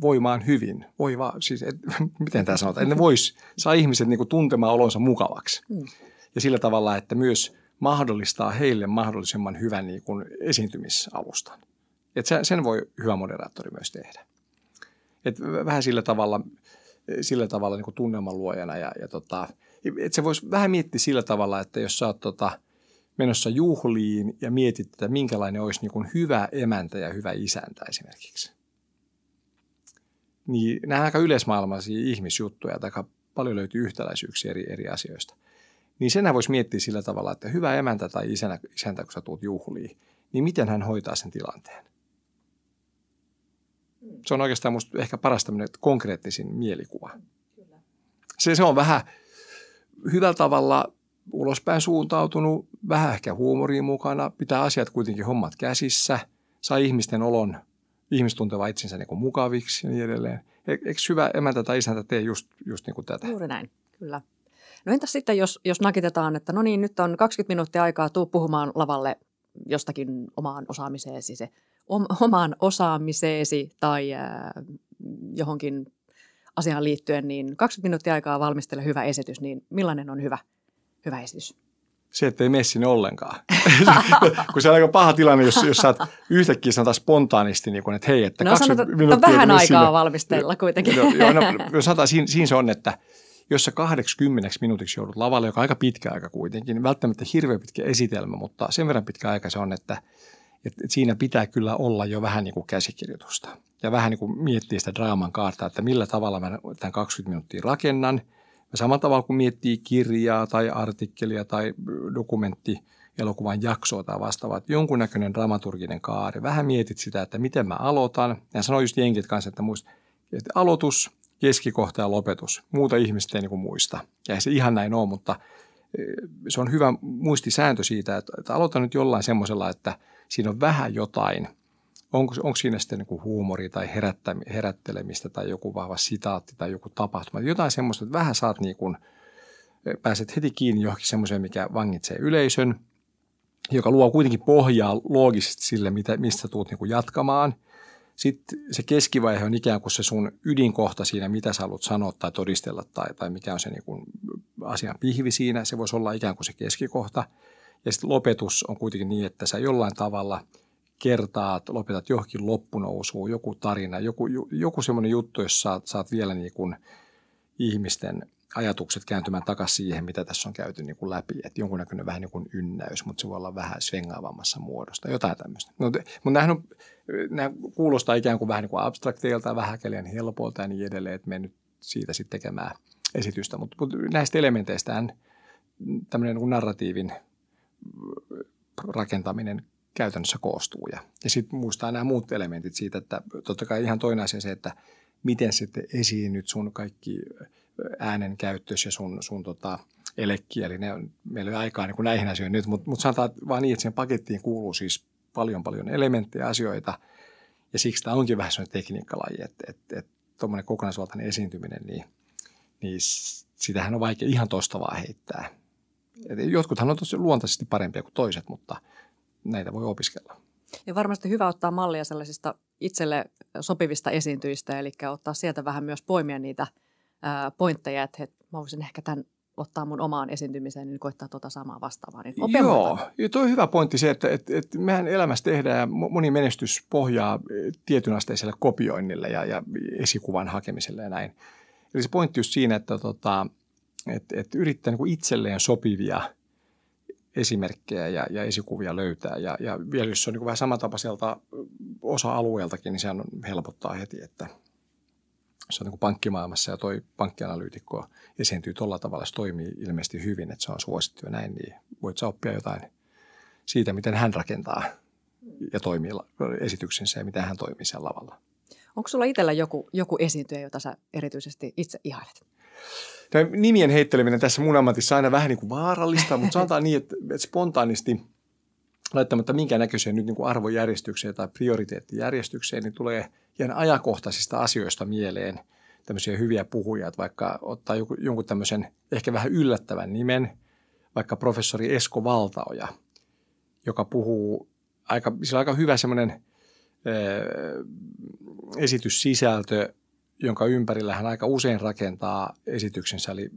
voimaan hyvin. Voi vaan, siis, et, miten tämä sanotaan? Että ne vois, saa ihmiset niin kuin, tuntemaan olonsa mukavaksi. Mm. Ja sillä tavalla, että myös mahdollistaa heille mahdollisimman hyvän niin kuin, esiintymisalustan. Et sen voi hyvä moderaattori myös tehdä. Et vähän sillä tavalla – sillä tavalla niin tunnelman luojana. Ja, ja tota, että se voisi vähän miettiä sillä tavalla, että jos sä oot tota, menossa juhliin ja mietit, että minkälainen olisi niin hyvä emäntä ja hyvä isäntä esimerkiksi. Niin nämä aika yleismaailmallisia ihmisjuttuja, tai aika paljon löytyy yhtäläisyyksiä eri, eri asioista. Niin senhän voisi miettiä sillä tavalla, että hyvä emäntä tai isäntä, isäntä kun sä tuut juhliin, niin miten hän hoitaa sen tilanteen se on oikeastaan musta ehkä paras tämmöinen konkreettisin mielikuva. Se, se on vähän hyvällä tavalla ulospäin suuntautunut, vähän ehkä huumoriin mukana, pitää asiat kuitenkin hommat käsissä, saa ihmisten olon, ihmiset tunteva itsensä niin kuin mukaviksi ja niin edelleen. E, eikö hyvä emäntä tai isäntä tee just, just niin kuin tätä? Juuri näin, kyllä. No entäs sitten, jos, jos nakitetaan, että no niin, nyt on 20 minuuttia aikaa, tuu puhumaan lavalle jostakin omaan osaamiseesi se omaan osaamiseesi tai äh, johonkin asiaan liittyen, niin 20 minuuttia aikaa valmistella hyvä esitys, niin millainen on hyvä, hyvä esitys? Se, että ei mene sinne ollenkaan. kun se on aika paha tilanne, jos, jos sä yhtäkkiä sanotaan spontaanisti, niin kun, että hei, että no, 20 sanotaan, minuuttia. vähän aikaa sinne. valmistella kuitenkin. No, joo, no, sanotaan, siinä, siinä se on, että jos sä 80 minuutiksi joudut lavalle, joka on aika pitkä aika kuitenkin, niin välttämättä hirveän pitkä esitelmä, mutta sen verran pitkä aika se on, että – et, et siinä pitää kyllä olla jo vähän niin kuin käsikirjoitusta. ja vähän niin kuin miettii sitä draaman kaarta, että millä tavalla mä tämän 20 minuuttia rakennan. Ja samalla tavalla kuin miettii kirjaa tai artikkelia tai dokumentti, elokuvan jaksoa tai vastaavaa, että jonkunnäköinen dramaturginen kaari. Vähän mietit sitä, että miten mä aloitan. Ja sanoin just jenkit kanssa, että, muist, että aloitus, keskikohta ja lopetus. Muuta ihmistä ei niin kuin muista. Ja se ihan näin ole, mutta e, se on hyvä muistisääntö siitä, että aloitan nyt jollain semmoisella, että siinä on vähän jotain – onko, onko siinä sitten niin kuin huumori tai herättelemistä tai joku vahva sitaatti tai joku tapahtuma. Jotain semmoista, että vähän saat niin kuin, pääset heti kiinni johonkin semmoiseen, mikä vangitsee yleisön, joka luo kuitenkin pohjaa loogisesti sille, mitä, mistä tuut niin kuin jatkamaan. Sitten se keskivaihe on ikään kuin se sun ydinkohta siinä, mitä sä haluat sanoa tai todistella tai, tai mikä on se niin kuin asian pihvi siinä. Se voisi olla ikään kuin se keskikohta. Ja sitten lopetus on kuitenkin niin, että sä jollain tavalla – kertaat, lopetat johonkin loppunousuun, joku tarina, joku, joku semmoinen juttu, jossa saat, saat vielä niin kuin ihmisten ajatukset kääntymään takaisin siihen, mitä tässä on käyty niin kuin läpi. Että jonkunnäköinen vähän niin kuin ynnäys, mutta se voi olla vähän svengaavammassa muodosta, jotain tämmöistä. Mutta, mutta on, nämä kuulostaa ikään kuin vähän niin kuin abstrakteilta, vähän liian helpolta ja niin edelleen, että me nyt siitä sitten tekemään esitystä. Mutta, mutta näistä elementeistä tämmöinen niin narratiivin rakentaminen käytännössä koostuu. Ja, ja sitten muistaa nämä muut elementit siitä, että totta kai ihan toinen asia se, että miten sitten esiinnyt sun kaikki äänen käyttössä ja sun, sun tota, elekieli. Ne on, meillä ei ole aikaa niin kuin näihin asioihin nyt, mutta, mutta sanotaan vaan niin, että siihen pakettiin kuuluu siis paljon paljon elementtejä asioita ja siksi tämä onkin vähän sellainen tekniikkalaji, että, että, että tuommoinen kokonaisvaltainen esiintyminen, niin, niin sitähän on vaikea ihan tuosta vaan heittää. Et jotkuthan on tosi luontaisesti parempia kuin toiset, mutta – näitä voi opiskella. Ja varmasti hyvä ottaa mallia sellaisista itselle sopivista esiintyjistä, eli ottaa sieltä vähän myös poimia niitä pointteja, että mä voisin ehkä tämän ottaa mun omaan esiintymiseen, niin koittaa tuota samaa vastaavaa. Niin Joo, ja tuo on hyvä pointti se, että, että, että mehän elämässä tehdään moni menestys pohjaa tietynasteiselle kopioinnille ja, ja esikuvan hakemiselle ja näin. Eli se pointti just siinä, että, tota, että, että yrittää niin itselleen sopivia – esimerkkejä ja, ja esikuvia löytää. Ja, ja vielä jos se on niin vähän samantapaiselta osa-alueeltakin, niin sehän helpottaa heti, että se on niin kuin pankkimaailmassa ja toi pankkianalyytikko esiintyy tuolla tavalla, se toimii ilmeisesti hyvin, että se on suosittu ja näin, niin voit sä oppia jotain siitä, miten hän rakentaa ja toimii esityksensä ja miten hän toimii siellä lavalla. Onko sulla itsellä joku, joku esiintyjä, jota sä erityisesti itse ihailet? Tämä nimien heitteleminen tässä mun ammatissa on aina vähän niin kuin vaarallista, mutta sanotaan niin, että, että spontaanisti laittamatta minkään näköiseen nyt niin kuin arvojärjestykseen tai prioriteettijärjestykseen, niin tulee ihan ajankohtaisista asioista mieleen tämmöisiä hyviä puhujia, että vaikka ottaa joku, jonkun tämmöisen ehkä vähän yllättävän nimen, vaikka professori Esko Valtaoja, joka puhuu aika, sillä on aika hyvä semmoinen esityssisältö, jonka ympärillä hän aika usein rakentaa esityksensä, eli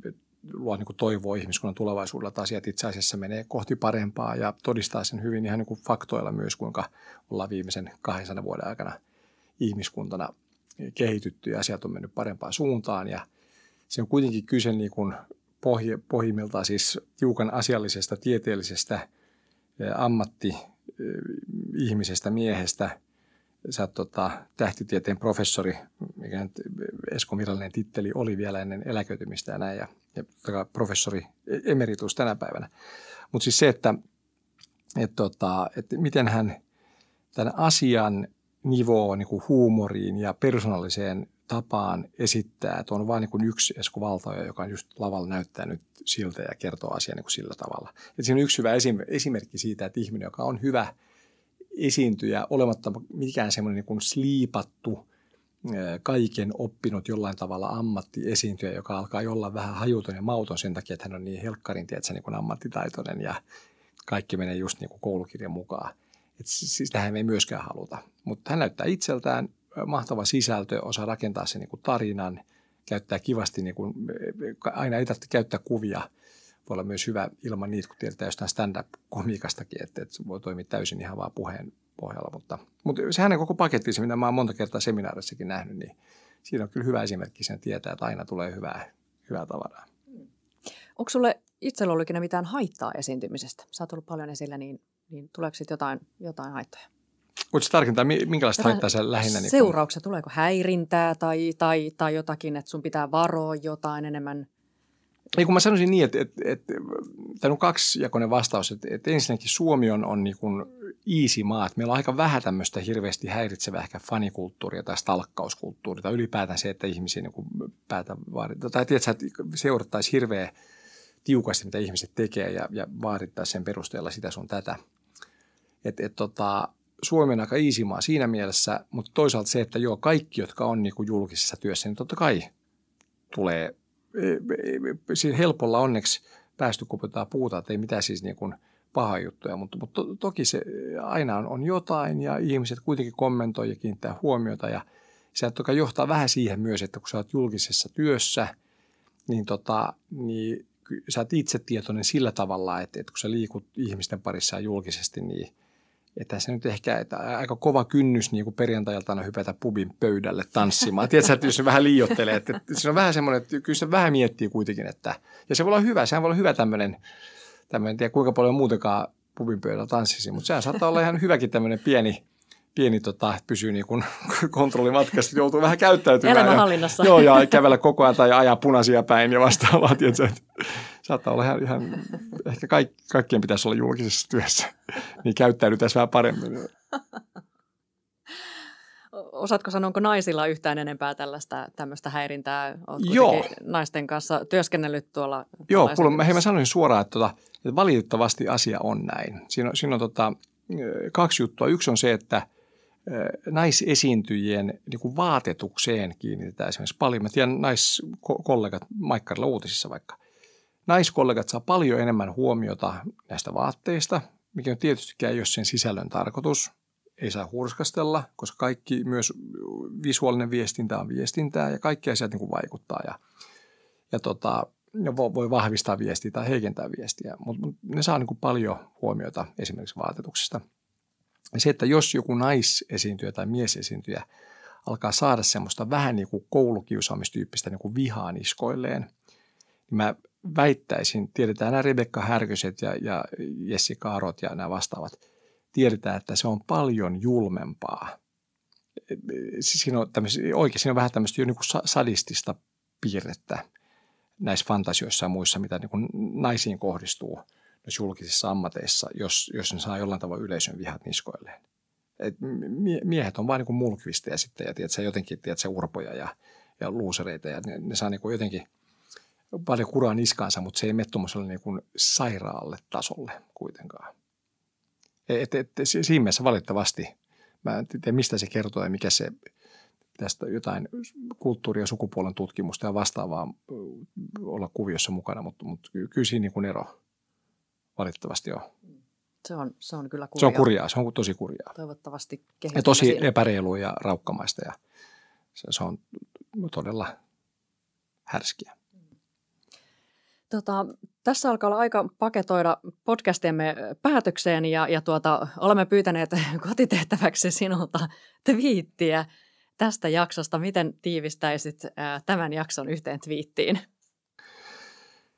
luo niin toivoa ihmiskunnan tulevaisuudella, että asiat itse asiassa menee kohti parempaa ja todistaa sen hyvin ihan niin kuin faktoilla myös, kuinka ollaan viimeisen 200 vuoden aikana ihmiskuntana kehitytty ja asiat on mennyt parempaan suuntaan. Ja se on kuitenkin kyse niin kuin pohj- pohjimmiltaan siis tiukan asiallisesta, tieteellisestä ammatti ihmisestä, miehestä – sä oot tota, tähtitieteen professori, mikä nyt Eskon virallinen titteli oli vielä ennen eläköitymistä ja näin, ja, ja professori emeritus tänä päivänä. Mutta siis se, että et tota, et miten hän tämän asian nivoo niin huumoriin ja persoonalliseen tapaan esittää, että on vain niin yksi Esko Valtaja, joka on just lavalla näyttää nyt siltä ja kertoo asian niin sillä tavalla. Et siinä on yksi hyvä esimerkki siitä, että ihminen, joka on hyvä – esiintyjä olematta mikään semmoinen niin kuin sliipattu, kaiken oppinut jollain tavalla ammattiesiintyjä, joka alkaa olla vähän hajuton ja mauton sen takia, että hän on niin helkkarin tiedätkö, niin kuin ammattitaitoinen ja kaikki menee just niin kuin koulukirjan mukaan. Et sitähän me ei myöskään haluta. Mutta hän näyttää itseltään mahtava sisältö, osaa rakentaa sen niin kuin tarinan, käyttää kivasti, niin kuin, aina ei tarvitse käyttää kuvia – voi olla myös hyvä ilman niitä, kun tiedetään jostain stand-up-komiikastakin, että, että voi toimia täysin ihan vaan puheen pohjalla. Mutta, mutta se hänen koko paketti, se mitä mä oon monta kertaa seminaarissakin nähnyt, niin siinä on kyllä hyvä esimerkki sen tietää, että aina tulee hyvää, hyvää tavaraa. Onko sulle itsellä ollut ikinä mitään haittaa esiintymisestä? Sä oot ollut paljon esillä, niin, niin tuleeko sitten jotain, jotain haittoja? Voitko tarkentaa, minkälaista haittaa se lähinnä? Niin seurauksia, kun... tuleeko häirintää tai, tai, tai jotakin, että sun pitää varoa jotain enemmän? Ei kun mä sanoisin niin, että, että, että tämä on kaksijakoinen vastaus, että, että ensinnäkin Suomi on, on niin kuin easy maa, että meillä on aika vähän tämmöistä hirveästi häiritsevää ehkä fanikulttuuria tai stalkkauskulttuuria tai ylipäätään se, että ihmisiä niin kuin päätä vaaditaan. Tai tiedätkö, että seurattaisiin hirveä tiukasti, mitä ihmiset tekee ja, ja vaadittaisiin sen perusteella sitä sun tätä. Et, et tota, Suomi on aika easy maa siinä mielessä, mutta toisaalta se, että joo, kaikki, jotka on niin kuin julkisessa työssä, niin totta kai tulee siinä helpolla onneksi päästy kuputtaa puuta, että ei mitään siis niin kuin paha juttuja, mutta, mutta to, toki se aina on, on jotain ja ihmiset kuitenkin kommentoi ja kiinnittää huomiota ja se toki johtaa vähän siihen myös, että kun sä oot julkisessa työssä, niin, tota, niin sä oot itse tietoinen sillä tavalla, että, että kun sä liikut ihmisten parissa julkisesti, niin että se nyt ehkä että aika kova kynnys niin kuin perjantailtana hypätä pubin pöydälle tanssimaan. Tiedätkö, että jos se vähän liiottelee, että, että se on vähän semmoinen, että kyllä se vähän miettii kuitenkin, että ja se voi olla hyvä, sehän voi olla hyvä tämmöinen, tämmöinen tiedä kuinka paljon muutenkaan pubin pöydällä tanssisi, mutta sehän saattaa olla ihan hyväkin tämmöinen pieni, pieni tota, että pysyy niin kuin kontrollimatkassa, joutuu vähän käyttäytymään. Elämänhallinnassa. Ja, joo, ja kävellä koko ajan tai ajaa punaisia päin ja vastaavaa. Tiedätkö, että saattaa olla ihan, ihan ehkä kaik, kaikkien pitäisi olla julkisessa työssä, niin käyttäydytään vähän paremmin. Osaatko sanoa, onko naisilla yhtään enempää tällaista tämmöistä häirintää? Oletko Joo. naisten kanssa työskennellyt tuolla? Joo, kuule, hei, mä sanoin suoraan, että, tota, että valitettavasti asia on näin. Siinä on, siinä on tota, kaksi juttua. Yksi on se, että naisesiintyjien niin kuin vaatetukseen kiinnitetään esimerkiksi paljon. Mä tiedän naiskollegat Maikkarilla uutisissa vaikka. Naiskollegat saa paljon enemmän huomiota näistä vaatteista, mikä on tietystikään ei sen sisällön tarkoitus. Ei saa hurskastella, koska kaikki, myös visuaalinen viestintä on viestintää ja kaikki asiat niin kuin vaikuttaa. Ja, ja tota, voi vahvistaa viestiä tai heikentää viestiä, mutta ne saa niin kuin paljon huomiota esimerkiksi vaatetuksesta. Ja se, että jos joku naisesiintyjä tai miesesiintyjä alkaa saada semmoista vähän niin kuin koulukiusaamistyyppistä niin kuin vihaa niskoilleen, niin mä väittäisin, tiedetään nämä Rebekka Härköset ja, ja Jessica Arot ja nämä vastaavat, tiedetään, että se on paljon julmempaa. Siinä on oikein, siinä on vähän tämmöistä jo niin kuin sadistista piirrettä näissä fantasioissa ja muissa, mitä niin kuin naisiin kohdistuu näissä julkisissa ammateissa, jos, jos ne saa jollain tavalla yleisön vihat niskoilleen. Et miehet on vain niin mulkvisteja sitten ja tiedätkö, jotenkin tiedätkö, urpoja ja, ja luusereita ja ne, ne saa niin kuin jotenkin paljon kuraa niskaansa, mutta se ei mene tuommoiselle niin kuin sairaalle tasolle kuitenkaan. Et, et, et, siinä mielessä valitettavasti, mä en tiedä mistä se kertoo ja mikä se tästä jotain kulttuuri- ja sukupuolen tutkimusta ja vastaavaa olla kuviossa mukana, mutta, mutta kyllä siinä niin kuin ero valitettavasti on. Se on, se on kyllä kurjaa. Se on kurjaa, se on tosi kurjaa. Toivottavasti Ja tosi siinä. epäreilua ja raukkamaista ja se, se on todella härskiä. Tota, tässä alkaa olla aika paketoida podcastiemme päätökseen ja, ja tuota, olemme pyytäneet kotitehtäväksi sinulta twiittiä tästä jaksosta. Miten tiivistäisit ää, tämän jakson yhteen twiittiin?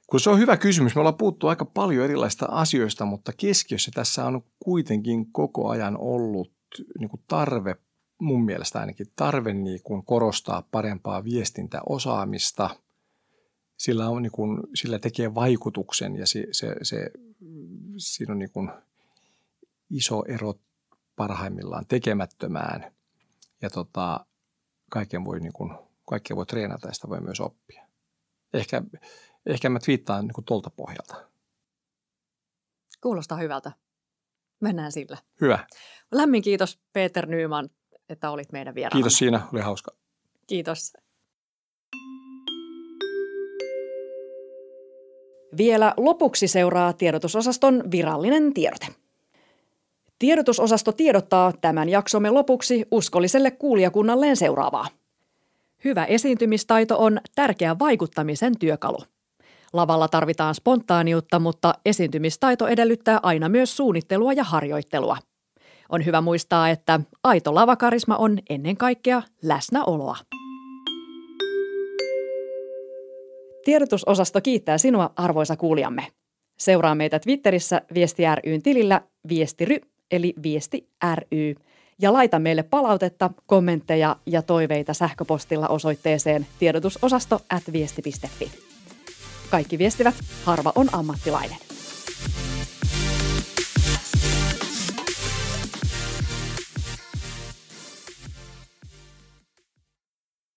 Kun se on hyvä kysymys. Me ollaan puhuttu aika paljon erilaisista asioista, mutta keskiössä tässä on kuitenkin koko ajan ollut niin kuin tarve, mun mielestä ainakin tarve niin kuin korostaa parempaa viestintäosaamista. Sillä, on niin kuin, sillä tekee vaikutuksen ja se, se, se, siinä on niin kuin iso ero parhaimmillaan tekemättömään. Ja tota, kaiken voi, niin kuin, kaikkea voi treenata ja sitä voi myös oppia. Ehkä ehkä mä twiittaan niin tuolta pohjalta. Kuulostaa hyvältä. Mennään sillä. Hyvä. Lämmin kiitos Peter Nyman, että olit meidän vieraana. Kiitos siinä, oli hauska. Kiitos. Vielä lopuksi seuraa tiedotusosaston virallinen tiedote. Tiedotusosasto tiedottaa tämän jaksomme lopuksi uskolliselle kuulijakunnalleen seuraavaa. Hyvä esiintymistaito on tärkeä vaikuttamisen työkalu. Lavalla tarvitaan spontaaniutta, mutta esiintymistaito edellyttää aina myös suunnittelua ja harjoittelua. On hyvä muistaa, että aito lavakarisma on ennen kaikkea läsnäoloa. Tiedotusosasto kiittää sinua, arvoisa kuulijamme. Seuraa meitä Twitterissä Viesti ryn tilillä Viestiry eli Viesti ry Ja laita meille palautetta, kommentteja ja toiveita sähköpostilla osoitteeseen tiedotusosasto at viesti.fi. Kaikki viestivät, harva on ammattilainen.